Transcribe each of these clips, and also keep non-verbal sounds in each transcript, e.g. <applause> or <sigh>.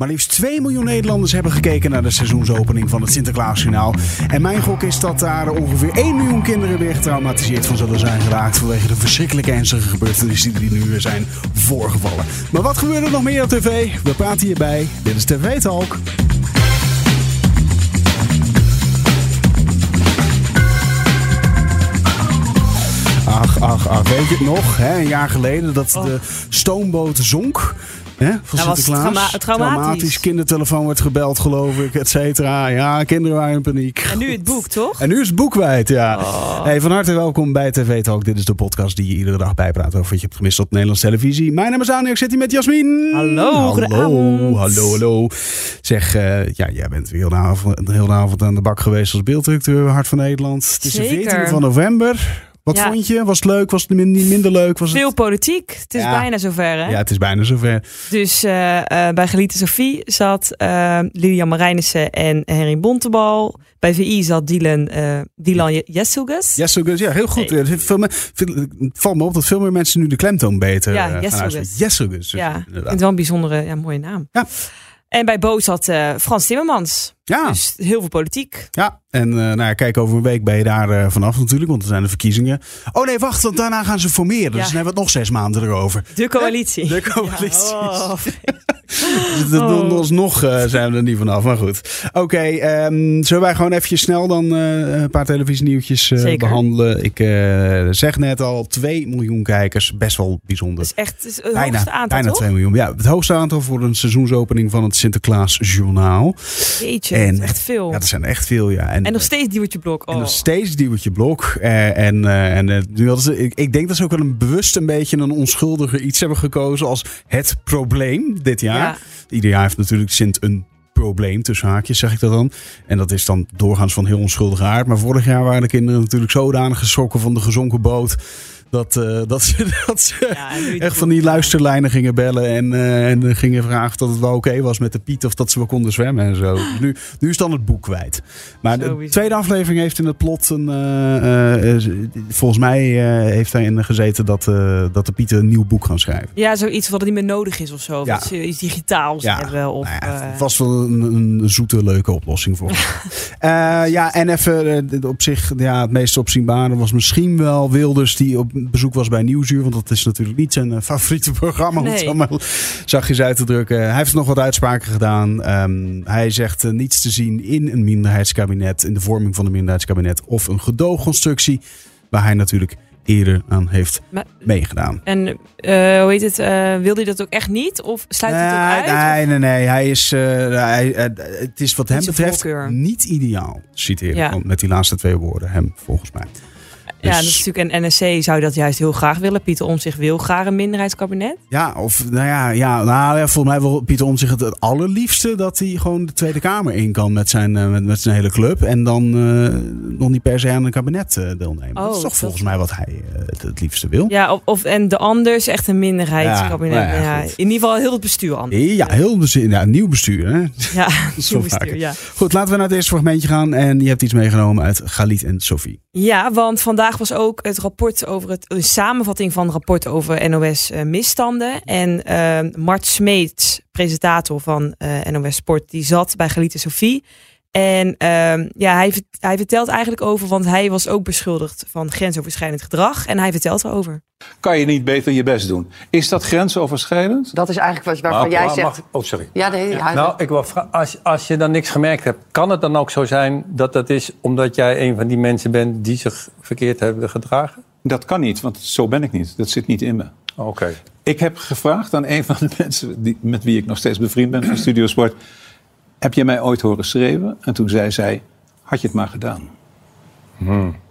Maar liefst 2 miljoen Nederlanders hebben gekeken naar de seizoensopening van het Sinterklaasjournaal. En mijn gok is dat daar ongeveer 1 miljoen kinderen weer getraumatiseerd van zullen zijn geraakt. vanwege de verschrikkelijke ernstige gebeurtenissen die nu weer zijn voorgevallen. Maar wat gebeurt er nog meer op tv? We praten hierbij. Dit is TV Talk. Ach, ach, ach. Weet je het nog? Hè? Een jaar geleden dat de stoomboot zonk. Hè, van Sinterklaas. trauma- traumatisch. Kindertelefoon werd gebeld, geloof ik, et cetera. Ja, kinderen waren in paniek. En nu het boek, toch? En nu is het boek kwijt, ja. Oh. Hey, van harte welkom bij TV Talk. Dit is de podcast die je iedere dag bijpraat over wat je hebt gemist op Nederlandse televisie. Mijn naam is Anne, ik zit hier met Jasmin. Hallo, hallo, hallo, hallo. Zeg, eh, ja, jij bent weer de avond, de hele avond aan de bak geweest als beelddirecteur Hart van Nederland. Het is de Zeker. 14e van november. Wat Ja. vond je? Was het leuk? Was het minder leuk? Was Veel het... politiek. Het is Ja. bijna zover, hè? Ja, het is bijna zover. Dus eh, eh, bij Geliete Sophie zat eh, Lilian Marijnissen en Henry Bontebal. Bij VI zat Dylan, eh Dylan Je- Jesselgus. Yes, so good. Ja, heel goed. Hey. Veel me- veel- Het valt me op dat veel meer mensen nu de klemtoon beter Ja. Dus, Ja, inderdaad. het wel een bijzondere, ja, mooie naam. Ja. En bij Bo zat Frans Timmermans. Ja. Dus heel veel politiek. Ja, en eh, nou ja, kijk, over een week ben je daar eh, vanaf natuurlijk, want er zijn de verkiezingen. Oh nee, wacht, want daarna gaan ze formeren. Dus Ja. dan hebben we het nog zes maanden erover. De coalitie. De coalities. Ja, oh. <laughs> Dus dat- Oh. Alsnog eh, zijn we er niet vanaf, maar goed. Oké, ehm, zullen wij gewoon eventjes snel dan een paar televisienieuwtjes eh, behandelen. Ik zeg net al, 2 miljoen kijkers, best wel bijzonder. Dat is echt is het Bijna, hoogste aantal, bijna toch? 2 miljoen. Ja, het hoogste aantal voor een seizoensopening van het Sinterklaas Journaal. Jeetje, En- dat is echt veel. Ja, dat zijn echt veel, ja. En nog steeds Diewertje Blok. Oh. En nog steeds duwtje blok. Eh, en eh, en eh, nu hadden ze, ik, ik denk dat ze ook wel een bewust een beetje een onschuldiger iets hebben gekozen als het probleem dit jaar. Ja. Ieder jaar heeft natuurlijk Sint een probleem, tussen haakjes zeg ik dat dan. En dat is dan doorgaans van heel onschuldige aard. Maar vorig jaar waren de kinderen natuurlijk zodanig geschrokken van de gezonken boot. Dat, eh, dat ze, <laughs> dat ze Ja, echt van die ja. luisterlijnen gingen bellen. En, eh, en gingen vragen of dat het wel oké was met de Piet. Of dat ze wel konden zwemmen en zo. Dus nu, nu is dan het boek kwijt. Maar de tweede aflevering heeft in het plot een. eh, volgens mij heeft daarin gezeten dat, dat de Pieten een nieuw boek gaan schrijven. Ja, zoiets wat niet meer nodig is of zo. Of Ja. iets, iets digitaals hebben. Of, nou ja, het was wel een, een zoete, leuke oplossing voor <laughs> ja, en even op zich, ja, het meest opzienbare was misschien wel Wilders die op bezoek was bij Nieuwsuur. Want dat is natuurlijk niet zijn eh, favoriete programma, om het Nee. zo maar zachtjes uit te drukken. Hij heeft nog wat uitspraken gedaan. Ehm, hij zegt eh, niets te zien in een minderheidskabinet, in de vorming van een minderheidskabinet of een gedoogconstructie. Waar hij natuurlijk eerder aan heeft Maar- meegedaan. En eh, hoe heet het? wilde hij dat ook echt niet? Of sluit hij het ook uit? Nee, nee, nee. Hij is, hij, het is wat hem betreft voorkeur. niet ideaal, citeer ik Ja. met die laatste twee woorden. Hem, volgens mij. Ja, Dus- dat is natuurlijk een NSC zou dat juist heel graag willen. Pieter Omtzigt wil graag een minderheidskabinet. Ja, of nou ja, ja, nou ja volgens mij wil Pieter Omtzigt het, het allerliefste dat hij gewoon de Tweede Kamer in kan met zijn, eh, met, met zijn hele club. En dan eh, nog niet per se aan een kabinet eh, deelnemen. dat is Oh, toch dat- volgens mij wat hij het, het liefste wil. Ja, of, of en de anders echt een minderheidskabinet. Ja, nou ja, in ieder geval heel het bestuur anders. Ja, heel bestuur, ja, nieuw bestuur. Hè? Ja, <laughs> <laughs> nieuw bestuur, ja. Goed, laten we naar het eerste fragmentje gaan. En je hebt iets meegenomen uit Galit en Sophie. Ja, want vandaag was ook het rapport over het, een samenvatting van het rapport over NOS eh. En eh, Mart Smeets, presentator van eh, NOS Sport, die zat bij Galiete Sophie. En ehm, ja, hij, hij vertelt eigenlijk over, want hij was ook beschuldigd van grensoverschrijdend gedrag. En hij vertelt erover. kan je niet beter je best doen. Is dat grensoverschrijdend? Dat is eigenlijk wat, waarvan Maar- jij maar- zegt. mag- oh, sorry. Ja, nee, Nou, ik wil vragen, als, als je dan niks gemerkt hebt, kan het dan ook zo zijn dat dat is omdat jij een van die mensen bent die zich verkeerd hebben gedragen? Dat kan niet, want zo ben ik niet. Dat zit niet in me. Oké. Ik heb gevraagd aan een van de mensen die, met wie ik nog steeds bevriend ben van Studio Sport. Heb je mij ooit horen schreeuwen? En toen zei zij, had je het maar gedaan.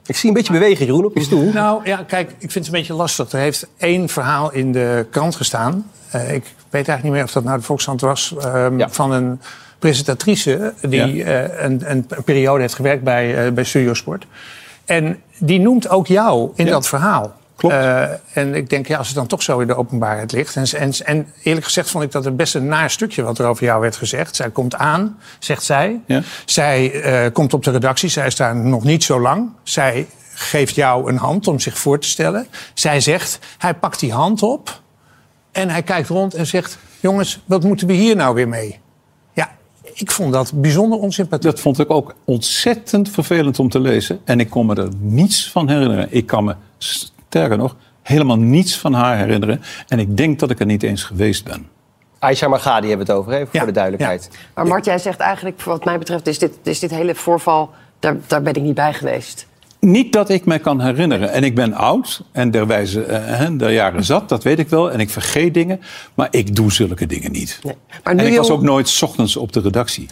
Ik zie een beetje bewegen, Jeroen, op je stoel. Nou ja, kijk, ik vind het een beetje lastig. Er heeft één verhaal in de krant gestaan. Eh, ik weet eigenlijk niet meer of dat nou de Volkskrant was. ehm, Ja. Van een presentatrice die eh, een, een, een periode heeft gewerkt bij, eh bij Studiosport. En die noemt ook jou in Ja. dat verhaal. Klopt. Eh, en ik denk, ja, als het dan toch zo in de openbaarheid ligt. En, en, en eerlijk gezegd vond ik dat het best een naar stukje wat er over jou werd gezegd. Zij komt aan, zegt zij. Ja. Zij eh, komt op de redactie, zij is daar nog niet zo lang. Zij geeft jou een hand om zich voor te stellen. Zij zegt, hij pakt die hand op en hij kijkt rond en zegt... jongens, wat moeten we hier nou weer mee? ik vond dat bijzonder onsympathiek. Dat vond ik ook ontzettend vervelend om te lezen. En ik kon me er niets van herinneren. Ik kan me, sterker nog, helemaal niets van haar herinneren. En ik denk dat ik er niet eens geweest ben. Aisha Margadi hebben we het over, hè, voor de duidelijkheid. Maar Mart, jij zegt eigenlijk, wat mij betreft, is dit, is dit hele voorval, daar, daar ben ik niet bij geweest. Niet dat ik mij kan herinneren. En ik ben oud en der, wijze, eh, hè, der jaren zat, dat weet ik wel. En ik vergeet dingen, maar ik doe zulke dingen niet. Nee. Maar, nu En ik je, was ook nooit 's ochtends op de redactie.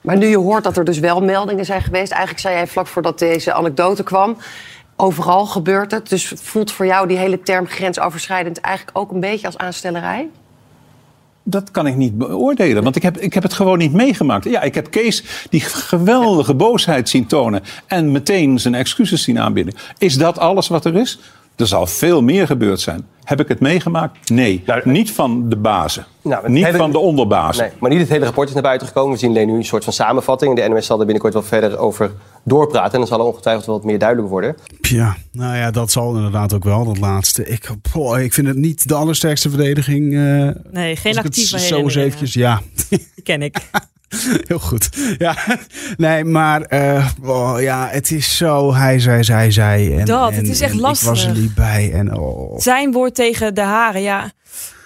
maar nu je hoort dat er dus wel meldingen zijn geweest... eigenlijk zei jij vlak voordat deze anekdote kwam... overal gebeurt het. Dus voelt voor jou die hele term grensoverschrijdend... eigenlijk ook een beetje als aanstellerij? Dat kan ik niet beoordelen, want ik heb, ik heb het gewoon niet meegemaakt. Ja, ik heb Kees die geweldige boosheid zien tonen en meteen zijn excuses zien aanbieden. Is dat alles wat er is? Er zal veel meer gebeurd zijn. Heb ik het meegemaakt? Nee. Nou, niet van de bazen. Nou, niet hele- van de onderbazen. Nee, maar niet het hele rapport is naar buiten gekomen. We zien alleen nu een soort van samenvatting. De NOS zal er binnenkort wel verder over doorpraten. En dan zal er ongetwijfeld wel wat meer duidelijk worden. Ja, nou ja, dat zal inderdaad ook wel, dat laatste. Ik, boah, ik vind het niet de allersterkste verdediging. eh, Nee, geen actieve Zo eens eventjes, ja. Die ken ik. <laughs> <laughs> Heel goed. Ja, nee, maar eh, oh, ja, het is zo. Hij zei, zij, zij. En, Dat, en, het is echt en Ik was er lastig. niet bij. En, oh. Zijn woord tegen de haren, ja.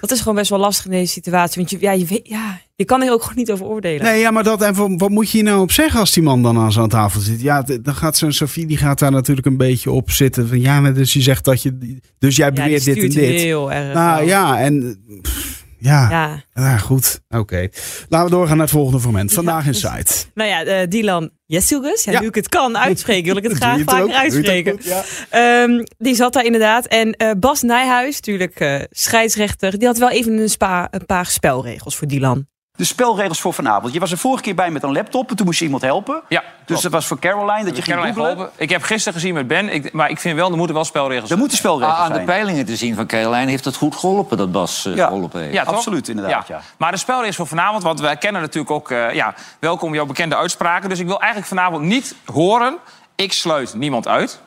Dat is gewoon best wel lastig in deze situatie. Want je, ja, je, weet, ja, je kan er ook gewoon niet over oordelen. Nee, ja, maar dat, en wat, moet je hier nou op zeggen als die man dan aan zo'n tafel zit? Ja, dan gaat zo'n Sophie, die gaat daar natuurlijk een beetje op zitten. Van, ja, dus je zegt dat je. Dus jij ja, beweert dit en dit. heel erg. Nou wel. ja, en. pff, ja, ja. ja. goed. Oké. Laten we doorgaan naar het volgende fragment. Vandaag in dus- Site. <laughs> Nou ja, eh, Dylan Jessilgus, ja, Ja. nu ik het kan uitspreken, wil ik het <laughs> graag het vaker ook uitspreken. goed? Ja. Ehm, die zat daar inderdaad. En eh, Bas Nijhuis, natuurlijk eh, scheidsrechter, die had wel even een, spa, een paar spelregels voor Dylan. De spelregels voor vanavond. Je was er vorige keer bij met een laptop en toen moest je iemand helpen. Ja, Dus klopt. dat was voor Caroline dat je ging Caroline googlen. geholpen. Ik heb gisteren gezien met Ben, ik, maar ik vind wel, er moeten wel spelregels Er moeten spelregels Ah, aan de zijn. peilingen te zien van Caroline heeft het goed geholpen dat Bas eh, Ja. geholpen heeft. Ja, toch? Absoluut, inderdaad, ja. Maar de spelregels voor vanavond, want wij kennen natuurlijk ook... eh, ja, welkom jouw bekende uitspraken. Dus ik wil eigenlijk vanavond niet horen... ik sluit niemand uit.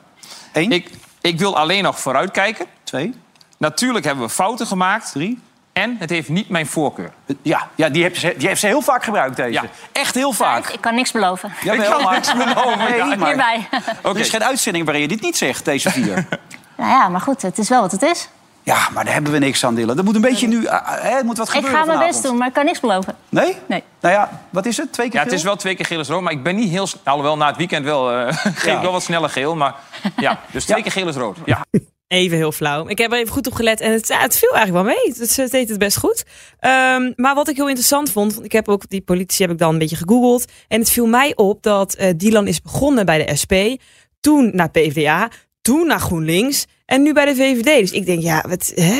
Eén, Ik, ik wil alleen nog vooruitkijken. twee, Natuurlijk hebben we fouten gemaakt. drie. En het heeft niet mijn voorkeur. Ja, ja die, heeft ze, die heeft ze heel vaak gebruikt, deze. Ja. Echt heel vaak. Ik kan niks beloven. Jawel, maar, nee, maar Hierbij. <laughs> er is geen uitzending waarin je dit niet zegt, deze vier. <laughs> Nou ja, maar goed, het is wel wat het is. ja, maar daar hebben we niks aan, Dylan. Er moet een beetje nu... eh, hè, er moet wat Ik gebeuren ga mijn best doen, maar ik kan niks beloven. Nee? Nee. Nou ja, wat is het? Twee keer Ja, het is wel twee keer geel is rood, maar ik ben niet heel... Alhoewel, na het weekend wel, eh geef <laughs> Ja. ik wel wat sneller geel. Maar ja, dus twee Ja. keer geel is rood. Ja. Even heel flauw. Ik heb er even goed op gelet en het, ja, het viel eigenlijk wel mee. Het, het deed het best goed. Ehm, maar wat ik heel interessant vond, want ik heb ook die politie heb ik dan een beetje gegoogeld. En het viel mij op dat eh, Dylan is begonnen bij de SP, toen naar PvdA, toen naar GroenLinks en nu bij de VVD. Dus ik denk, ja, wat, hè?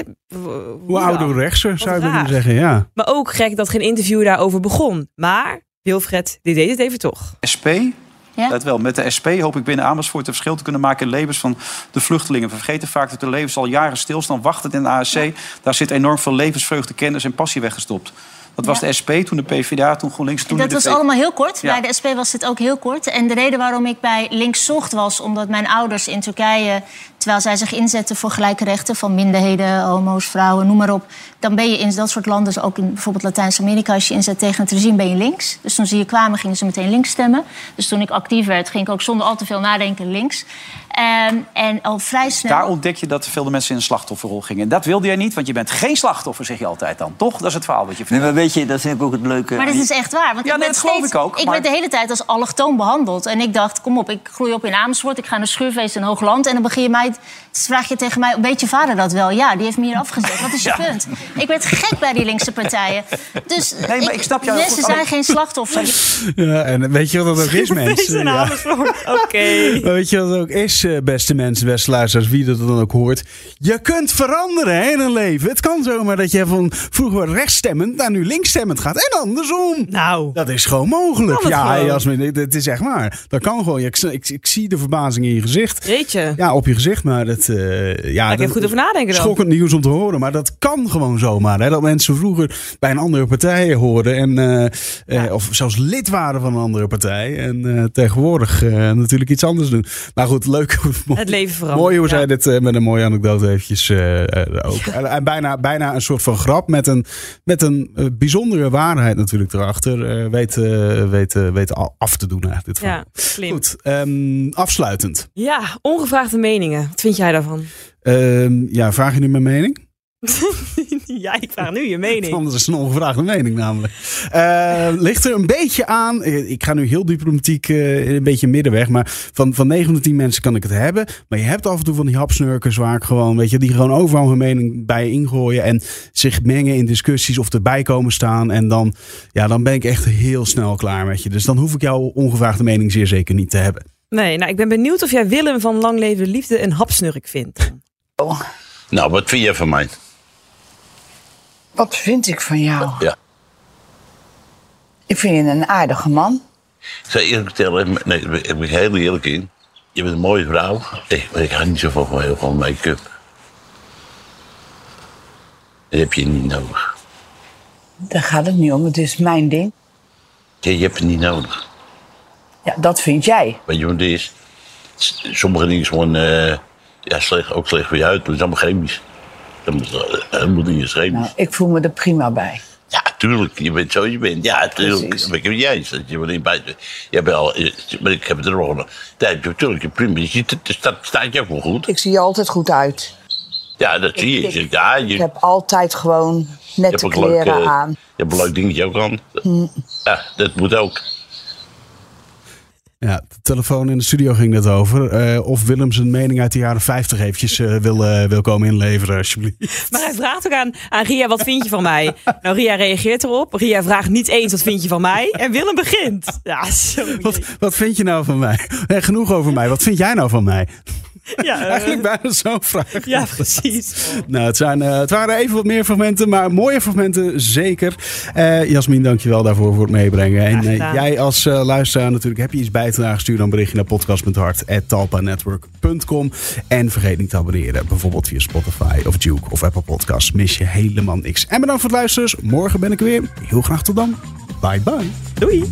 Hoe dan? ouderrechtser zou je kunnen zeggen, ja. Maar ook gek dat geen interview daarover begon. Maar Wilfred, die deed het even toch. SP, Ja? let wel, met de SP hoop ik binnen Amersfoort een verschil te kunnen maken in levens van de vluchtelingen. We vergeten vaak dat de levens al jaren stilstaan, wachten in de ASC. Daar zit enorm veel levensvreugde, kennis en passie weggestopt. Dat was Ja. de SP, toen de PvdA, toen GroenLinks, toen dat de was allemaal heel kort. Ja. Bij de SP was dit ook heel kort. En de reden waarom ik bij links zocht was omdat mijn ouders in Turkije... terwijl zij zich inzetten voor gelijke rechten van minderheden, homo's, vrouwen, noem maar op... dan ben je in dat soort landen, dus ook in bijvoorbeeld Latijns-Amerika... als je inzet tegen het regime, ben je links. Dus toen ze hier kwamen, gingen ze meteen links stemmen. Dus toen ik actief werd, ging ik ook zonder al te veel nadenken links. Ehm, en al vrij snel... Daar ontdek je dat veel mensen in een slachtofferrol gingen. En dat wilde jij niet, want je bent geen slachtoffer, zeg je altijd dan. Toch? Dat is het verhaal wat je Nee, vertelt. maar weet je, dat vind ik ook het leuke. Maar dit is echt waar. Want Ja, ik nee, werd dat geloof ik ook, maar- werd de hele tijd als allochtoon behandeld. En ik dacht, kom op, ik groei op in Amersfoort. Ik ga naar Schuurfeest in Hoogland. En dan begin je mij, vraag je tegen mij, weet je vader dat wel? Ja, die heeft me hier afgezet. Wat is je Ja. punt? Ik werd gek bij die linkse partijen. Dus Nee, maar ik snap jou mensen goed. zijn geen slachtoffers. ja. En weet je wat dat ook is, mensen? Ja. Oké. Weet je wat het ook is, eh, beste mensen, beste luisteraars, wie dat dan ook hoort? Je kunt veranderen hè, in een leven. Het kan zomaar dat je van vroeger rechtsstemmend naar nu linksstemmend gaat. En andersom. Nou, Dat is gewoon mogelijk. Het Ja, gewoon? Jasmin, het is echt waar. Dat kan gewoon. Ik, ik, ik zie de verbazing in je gezicht. weet je. Ja, op je gezicht maar dat... eh ja, ik even goed over nadenken dan. Schokkend nieuws om te horen, maar dat kan gewoon zomaar. Hè? Dat mensen vroeger bij een andere partij hoorden. En, eh, of zelfs lid waren van een andere partij. En tegenwoordig natuurlijk iets anders doen. Maar goed, leuk. Het leven verandert. Mooi hoe zij dit eh, met een mooie anekdote eventjes eh, eh, ook. En, en bijna, bijna een soort van grap met een, met een bijzondere waarheid natuurlijk erachter. eh, weet al af te doen eigenlijk dit. Ja, slim. Goed, ehm, afsluitend. Ja, ongevraagde meningen. Wat vind jij daarvan? Ehm, ja, vraag je nu mijn mening? <laughs> ja, ik vraag nu je mening. <laughs> Anders is het een ongevraagde mening namelijk. Eh, ligt er een beetje aan. Ik ga nu heel diplomatiek eh, een beetje middenweg. Maar van, van 9 tot 10 mensen kan ik het hebben. Maar je hebt af en toe van die hapsnurkers waar ik gewoon, weet je, die gewoon overal hun mening bij ingooien. En zich mengen in discussies of erbij komen staan. En dan, ja, dan ben ik echt heel snel klaar met je. Dus dan hoef ik jouw ongevraagde mening zeer zeker niet te hebben. Nee, nou, ik ben benieuwd of jij Willem van Lang Leven de Liefde een hapsnurk vindt. Nou, wat vind jij van mij? Wat vind ik van jou? Ja. Ik vind je een aardige man. Ik zou eerlijk vertellen, nee, ik ben, ik heel eerlijk in. Je bent een mooie vrouw. Ik, maar ik hou niet zoveel van heel veel make-up. Dat heb je niet nodig. Daar gaat het niet om. Het is mijn ding. Je, je hebt het niet nodig. Ja, dat vind jij. Weet je wat het is? Sommige dingen is gewoon eh, ja, slecht, ook slecht voor je huid. Maar het is allemaal chemisch. Dat moet, eh, dat niet. Nou, ik voel me er prima bij. Ja, tuurlijk. Je bent zoals je bent. Ja, tuurlijk. Precies. Ik heb jij eens. Dat je niet bij. Je hebt al, eh, maar ik heb het er al. Nee, natuurlijk. je Prima. Je ziet het, staat, staat je ook wel goed. Ik zie je altijd goed uit. Ja, dat zie je. ik- ja, je, Ik heb altijd gewoon nette ook leuk, kleren eh, aan. Je hebt een leuk dingetje ook aan. Hm. Ja, dat moet ook. Ja, de telefoon in de studio ging net over. Eh, of Willem zijn mening uit de jaren 50 eventjes eh, wil, eh, wil komen inleveren, alsjeblieft. Maar hij vraagt ook aan, aan Ria, wat vind je van mij? Nou, Ria reageert erop. Ria vraagt niet eens, wat vind je van mij? En Willem begint. Ja, sorry. Wat, wat vind je nou van mij? Eh, genoeg over mij. Wat vind jij nou van mij? Ja, <laughs> eh, Eigenlijk bijna zo'n vraag. ja precies. <laughs> Nou, het, zijn, eh, het waren even wat meer fragmenten, maar mooie fragmenten zeker. Eh Jasmin, dankjewel daarvoor voor het meebrengen. En eh, jij als eh, luisteraar natuurlijk, heb je iets bij te dragen, stuur dan berichtje naar podcast.hart.talpanetwork.com. En vergeet niet te abonneren, bijvoorbeeld via Spotify of Duke of Apple Podcasts. Mis je helemaal niks. En bedankt voor het luisteren. Morgen ben ik er weer. Heel graag tot dan. Bye bye. Doei.